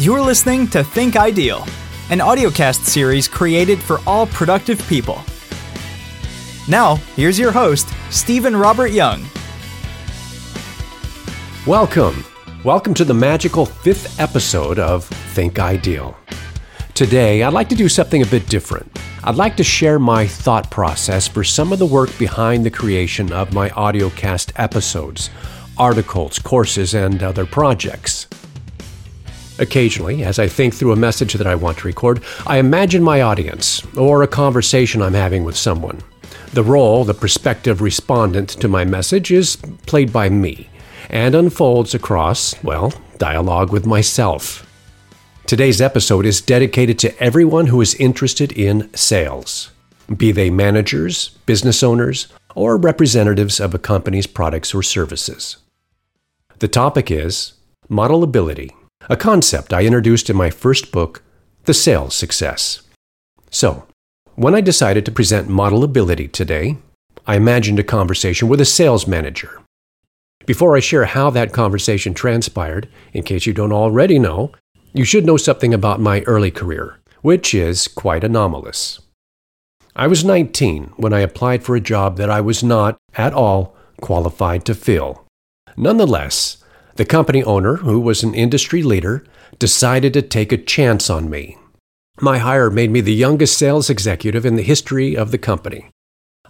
You're listening to Think Ideal, an audiocast series created for all productive people. Now, here's your host, Steven Robert Young. Welcome. Welcome to the magical fifth episode of Think Ideal. Today, I'd like to do something a bit different. I'd like to share my thought process for some of the work behind the creation of my audiocast episodes, articles, courses, and other projects. Occasionally, as I think through a message that I want to record, I imagine my audience or a conversation I'm having with someone. The role, the prospective respondent to my message, is played by me and unfolds across, well, dialogue with myself. Today's episode is dedicated to everyone who is interested in sales, be they managers, business owners, or representatives of a company's products or services. The topic is modelability a concept I introduced in my first book, The Sales Success. So, when I decided to present modelability today, I imagined a conversation with a sales manager. Before I share how that conversation transpired, in case you don't already know, you should know something about my early career, which is quite anomalous. I was 19 when I applied for a job that I was not, at all, qualified to fill. Nonetheless, the company owner, who was an industry leader, decided to take a chance on me. My hire made me the youngest sales executive in the history of the company.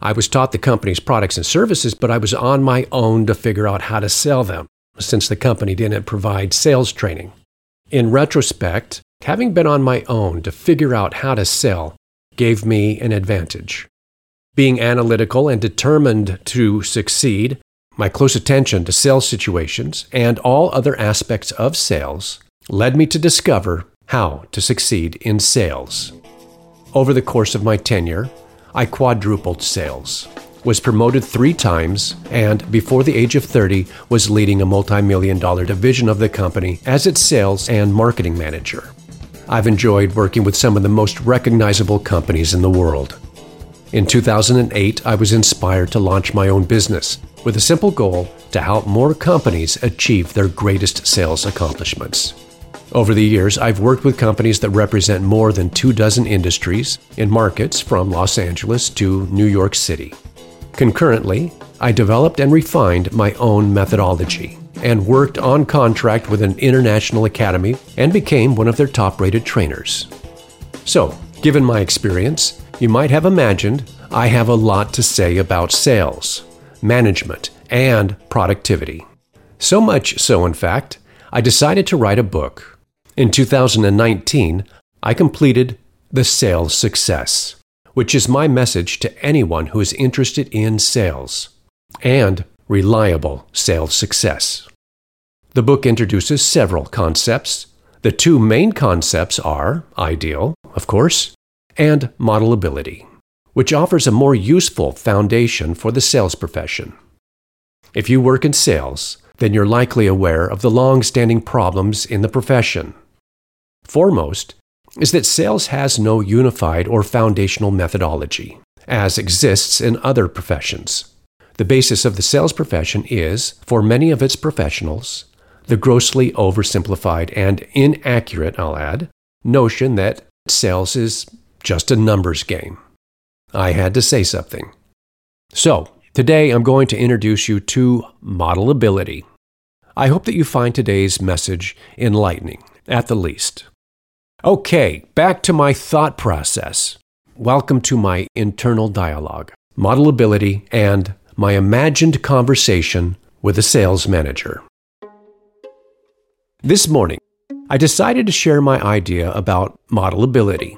I was taught the company's products and services, but I was on my own to figure out how to sell them, since the company didn't provide sales training. In retrospect, having been on my own to figure out how to sell gave me an advantage. Being analytical and determined to succeed, my close attention to sales situations and all other aspects of sales led me to discover how to succeed in sales. Over the course of my tenure, I quadrupled sales, was promoted three times, and before the age of 30 was leading a multi million dollar division of the company as its sales and marketing manager. I've enjoyed working with some of the most recognizable companies in the world. In 2008, I was inspired to launch my own business with a simple goal to help more companies achieve their greatest sales accomplishments. Over the years, I've worked with companies that represent more than two dozen industries in markets from Los Angeles to New York City. Concurrently, I developed and refined my own methodology and worked on contract with an international academy and became one of their top rated trainers. So, given my experience, you might have imagined I have a lot to say about sales management, and productivity. So much so, in fact, I decided to write a book. In 2019, I completed The Sales Success, which is my message to anyone who is interested in sales and reliable sales success. The book introduces several concepts. The two main concepts are ideal, of course, and modelability which offers a more useful foundation for the sales profession. If you work in sales, then you're likely aware of the long standing problems in the profession. Foremost is that sales has no unified or foundational methodology, as exists in other professions. The basis of the sales profession is, for many of its professionals, the grossly oversimplified and inaccurate, I'll add, notion that sales is just a numbers game. I had to say something. So, today I'm going to introduce you to modelability. I hope that you find today's message enlightening, at the least. Okay, back to my thought process. Welcome to my internal dialogue, modelability, and my imagined conversation with a sales manager. This morning, I decided to share my idea about modelability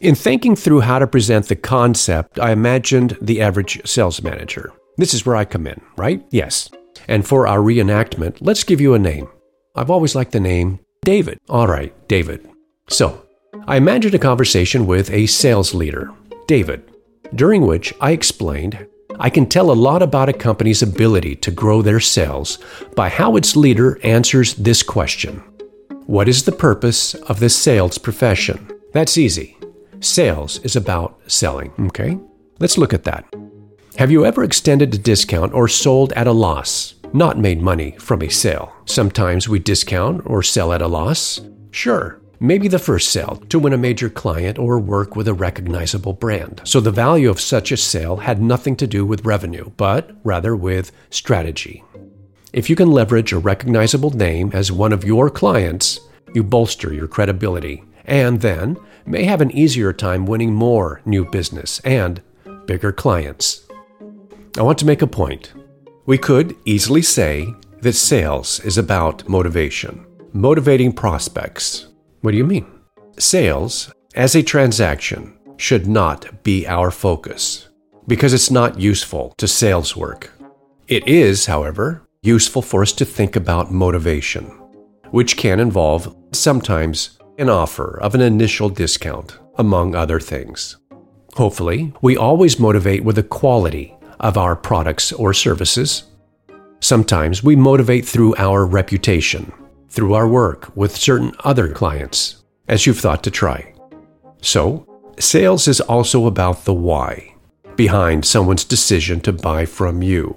in thinking through how to present the concept, I imagined the average sales manager. This is where I come in, right? Yes. And for our reenactment, let's give you a name. I've always liked the name David. All right, David. So, I imagined a conversation with a sales leader, David, during which I explained I can tell a lot about a company's ability to grow their sales by how its leader answers this question What is the purpose of the sales profession? That's easy. Sales is about selling, okay? Let's look at that. Have you ever extended a discount or sold at a loss, not made money from a sale? Sometimes we discount or sell at a loss, Sure, maybe the first sale to win a major client or work with a recognizable brand. So the value of such a sale had nothing to do with revenue, but rather with strategy. If you can leverage a recognizable name as one of your clients, you bolster your credibility and then may have an easier time winning more new business and bigger clients. I want to make a point. We could easily say that sales is about motivation, motivating prospects. What do you mean? Sales, as a transaction, should not be our focus because it's not useful to sales work. It is, however, useful for us to think about motivation, which can involve sometimes an offer of an initial discount, among other things. Hopefully, we always motivate with the quality of our products or services. Sometimes we motivate through our reputation, through our work with certain other clients, as you've thought to try. So, sales is also about the why behind someone's decision to buy from you.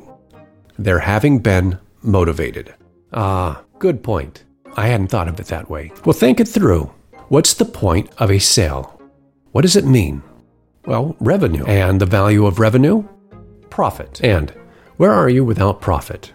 They're having been motivated. Ah, good point. I hadn't thought of it that way. Well, think it through. What's the point of a sale? What does it mean? Well, revenue. And the value of revenue? Profit. And where are you without profit?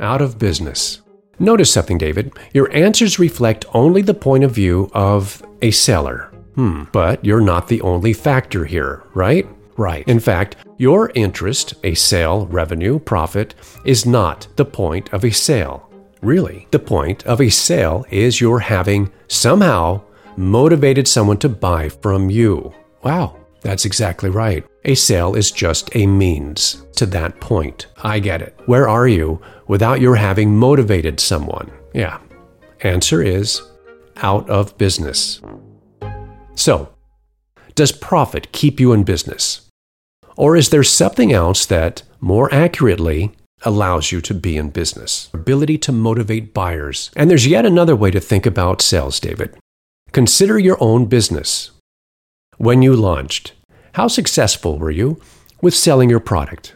Out of business. Notice something, David. Your answers reflect only the point of view of a seller. Hmm, but you're not the only factor here, right? Right. In fact, your interest, a sale, revenue, profit, is not the point of a sale. Really, the point of a sale is you're having somehow motivated someone to buy from you. Wow, that's exactly right. A sale is just a means to that point. I get it. Where are you without your having motivated someone? Yeah. Answer is out of business. So, does profit keep you in business? Or is there something else that, more accurately, allows you to be in business? Ability to motivate buyers. And there's yet another way to think about sales, David. Consider your own business. When you launched, how successful were you with selling your product?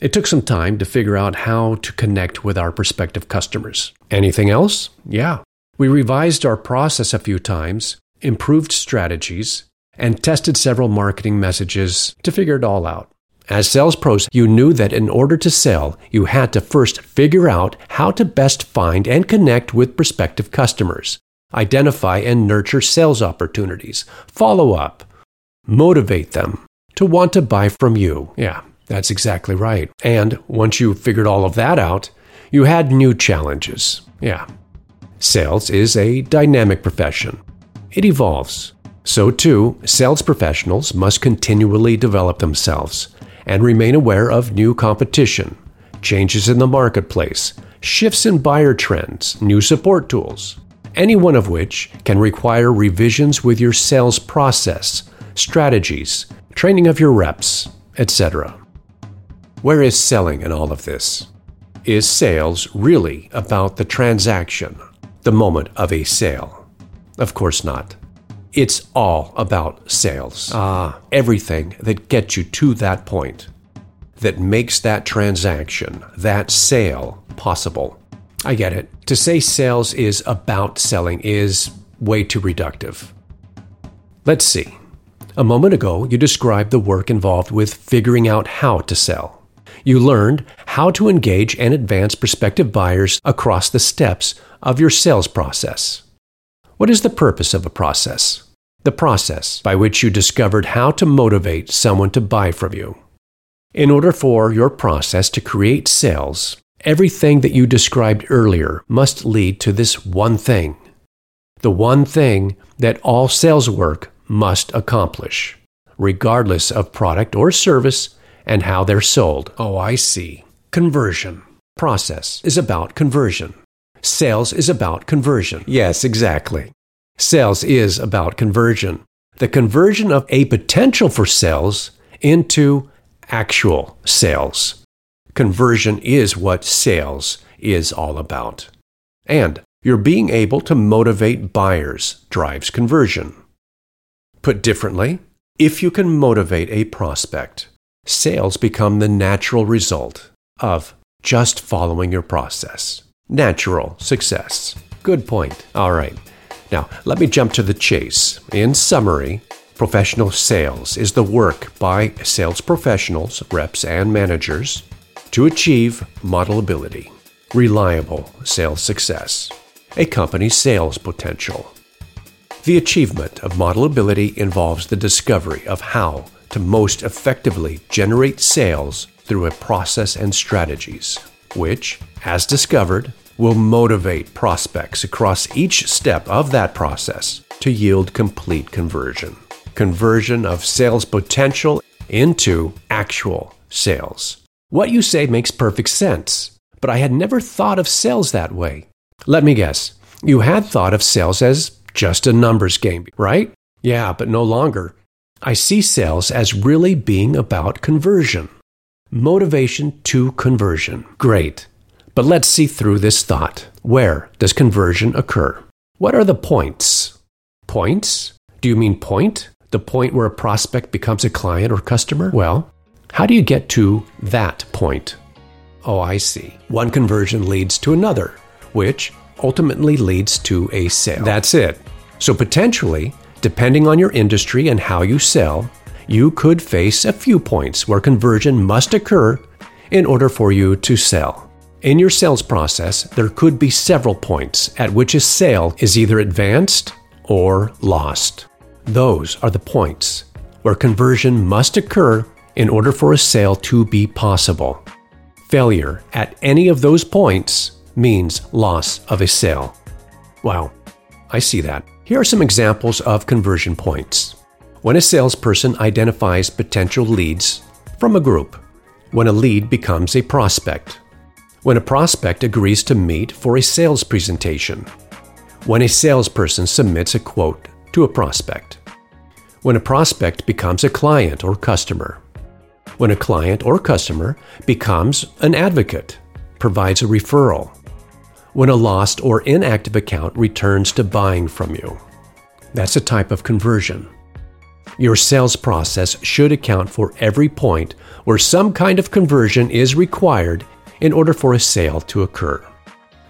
It took some time to figure out how to connect with our prospective customers. Anything else? Yeah. We revised our process a few times, improved strategies, and tested several marketing messages to figure it all out. As sales pros, you knew that in order to sell, you had to first figure out how to best find and connect with prospective customers, identify and nurture sales opportunities, follow up, motivate them to want to buy from you. Yeah, that's exactly right. And once you figured all of that out, you had new challenges. Yeah. Sales is a dynamic profession, it evolves. So, too, sales professionals must continually develop themselves and remain aware of new competition, changes in the marketplace, shifts in buyer trends, new support tools, any one of which can require revisions with your sales process, strategies, training of your reps, etc. Where is selling in all of this? Is sales really about the transaction, the moment of a sale? Of course not. It's all about sales. Ah, everything that gets you to that point, that makes that transaction, that sale possible. I get it. To say sales is about selling is way too reductive. Let's see. A moment ago, you described the work involved with figuring out how to sell. You learned how to engage and advance prospective buyers across the steps of your sales process. What is the purpose of a process? the process by which you discovered how to motivate someone to buy from you. In order for your process to create sales, everything that you described earlier must lead to this one thing the one thing that all sales work must accomplish, regardless of product or service and how they're sold. Oh, I see. Conversion. Process is about conversion. Sales is about conversion. Yes, exactly. Sales is about conversion. The conversion of a potential for sales into actual sales. Conversion is what sales is all about. And your being able to motivate buyers drives conversion. Put differently, if you can motivate a prospect, sales become the natural result of just following your process. Natural success. Good point. All right. Now, let me jump to the chase. In summary, professional sales is the work by sales professionals, reps, and managers to achieve modelability, reliable sales success, a company's sales potential. The achievement of modelability involves the discovery of how to most effectively generate sales through a process and strategies, which, as discovered, will motivate prospects across each step of that process to yield complete conversion. Conversion of sales potential into actual sales. What you say makes perfect sense, but I had never thought of sales that way. Let me guess, you had thought of sales as just a numbers game, right? Yeah, but no longer. I see sales as really being about conversion. Motivation to conversion. Great. But let's see through this thought. Where does conversion occur? What are the points? Points? Do you mean point? The point where a prospect becomes a client or customer? Well, how do you get to that point? Oh, I see. One conversion leads to another, which ultimately leads to a sale. That's it. So potentially, depending on your industry and how you sell, you could face a few points where conversion must occur in order for you to sell. In your sales process, there could be several points at which a sale is either advanced or lost. Those are the points where conversion must occur in order for a sale to be possible. Failure at any of those points means loss of a sale. Wow, I see that. Here are some examples of conversion points. When a salesperson identifies potential leads from a group, when a lead becomes a prospect, when a prospect agrees to meet for a sales presentation, when a salesperson submits a quote to a prospect, when a prospect becomes a client or customer, when a client or customer becomes an advocate, provides a referral, when a lost or inactive account returns to buying from you. That's a type of conversion. Your sales process should account for every point where some kind of conversion is required in order for a sale to occur.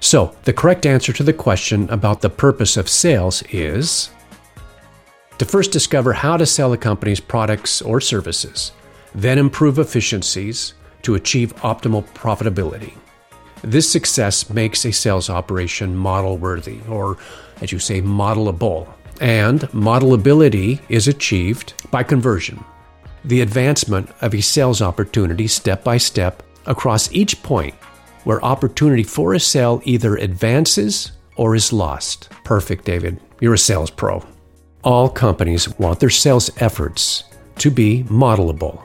So, the correct answer to the question about the purpose of sales is to first discover how to sell a company's products or services, then improve efficiencies to achieve optimal profitability. This success makes a sales operation model worthy, or as you say, modelable. And modelability is achieved by conversion, the advancement of a sales opportunity step by step across each point where opportunity for a sale either advances or is lost. Perfect, David. You're a sales pro. All companies want their sales efforts to be modelable.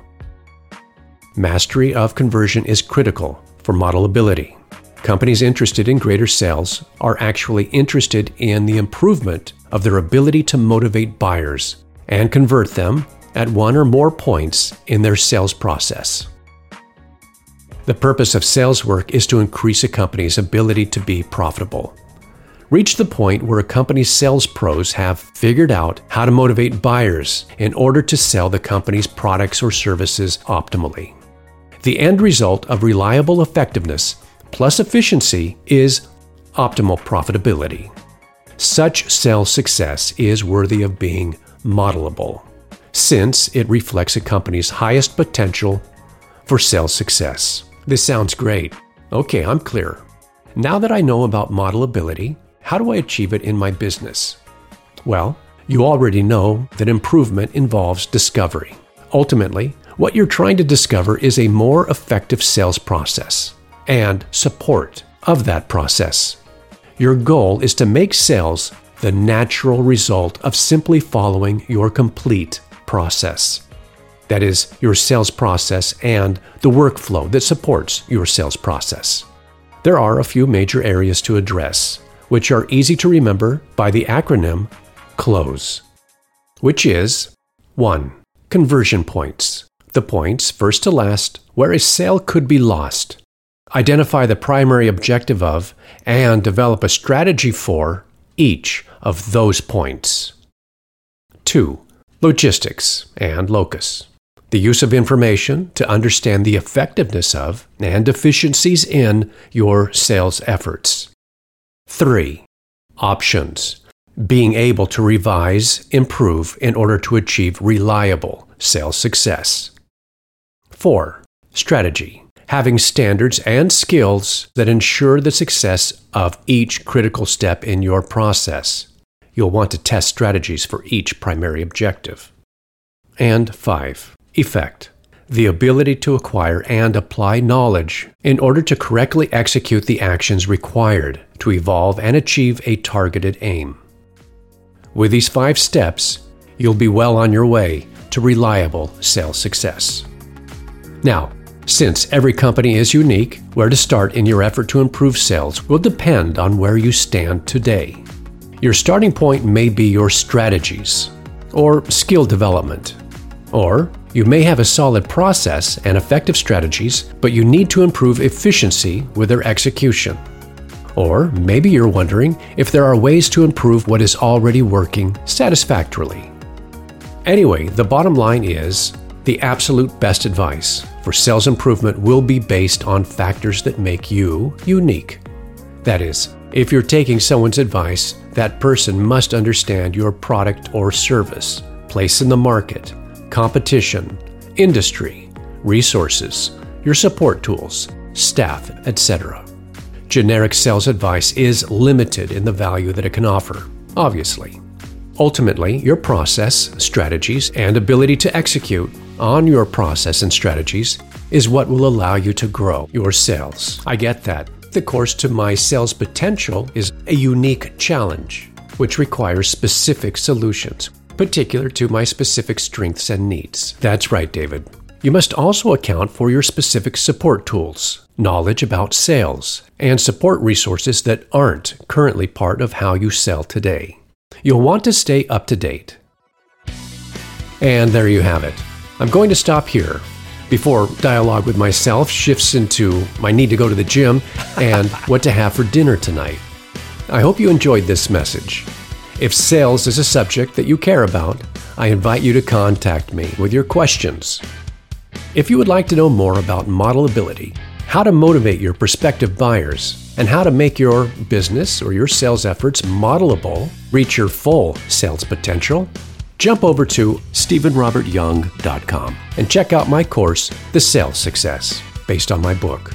Mastery of conversion is critical for modelability. Companies interested in greater sales are actually interested in the improvement of their ability to motivate buyers and convert them at one or more points in their sales process. The purpose of sales work is to increase a company's ability to be profitable. Reach the point where a company's sales pros have figured out how to motivate buyers in order to sell the company's products or services optimally. The end result of reliable effectiveness plus efficiency is optimal profitability. Such sales success is worthy of being modelable, since it reflects a company's highest potential for sales success. This sounds great. Okay, I'm clear. Now that I know about modelability, how do I achieve it in my business? Well, you already know that improvement involves discovery. Ultimately, what you're trying to discover is a more effective sales process and support of that process. Your goal is to make sales the natural result of simply following your complete process that is, your sales process and the workflow that supports your sales process. There are a few major areas to address, which are easy to remember by the acronym CLOSE, which is 1. Conversion points, the points, first to last, where a sale could be lost. Identify the primary objective of and develop a strategy for each of those points. 2. Logistics and locus the use of information to understand the effectiveness of and deficiencies in your sales efforts. 3. Options. being able to revise, improve in order to achieve reliable sales success. 4. Strategy. Having standards and skills that ensure the success of each critical step in your process. You'll want to test strategies for each primary objective. And 5. Effect. The ability to acquire and apply knowledge in order to correctly execute the actions required to evolve and achieve a targeted aim. With these five steps, you'll be well on your way to reliable sales success. Now, since every company is unique, where to start in your effort to improve sales will depend on where you stand today. Your starting point may be your strategies or skill development. Or you may have a solid process and effective strategies, but you need to improve efficiency with their execution. Or maybe you're wondering if there are ways to improve what is already working satisfactorily. Anyway, the bottom line is the absolute best advice for sales improvement will be based on factors that make you unique. That is, if you're taking someone's advice, that person must understand your product or service, place in the market, competition, industry, resources, your support tools, staff, etc. Generic sales advice is limited in the value that it can offer, obviously. Ultimately, your process, strategies, and ability to execute on your process and strategies is what will allow you to grow your sales. I get that. The course to my sales potential is a unique challenge, which requires specific solutions, particular to my specific strengths and needs. That's right, David. You must also account for your specific support tools, knowledge about sales, and support resources that aren't currently part of how you sell today. You'll want to stay up to date. And there you have it. I'm going to stop here before dialogue with myself shifts into my need to go to the gym and what to have for dinner tonight. I hope you enjoyed this message. If sales is a subject that you care about, I invite you to contact me with your questions. If you would like to know more about modelability, how to motivate your prospective buyers, and how to make your business or your sales efforts modelable, reach your full sales potential, jump over to StevenRobertYoung.com and check out my course, The Sales Success, based on my book.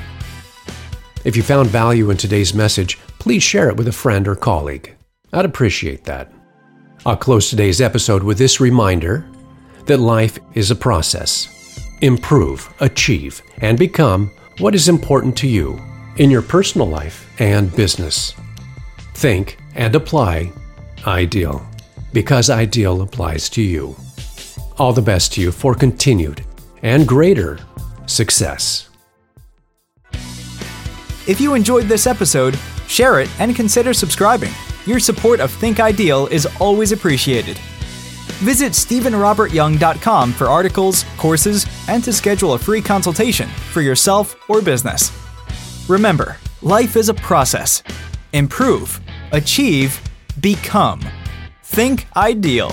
If you found value in today's message, please share it with a friend or colleague. I'd appreciate that. I'll close today's episode with this reminder that life is a process. Improve, achieve, and become what is important to you in your personal life and business. Think and apply ideal because ideal applies to you. All the best to you for continued and greater success. If you enjoyed this episode, share it and consider subscribing. Your support of Think Ideal is always appreciated. Visit StevenRobertYoung.com for articles, courses, and to schedule a free consultation for yourself or business. Remember, life is a process. Improve, achieve, become. Think Ideal.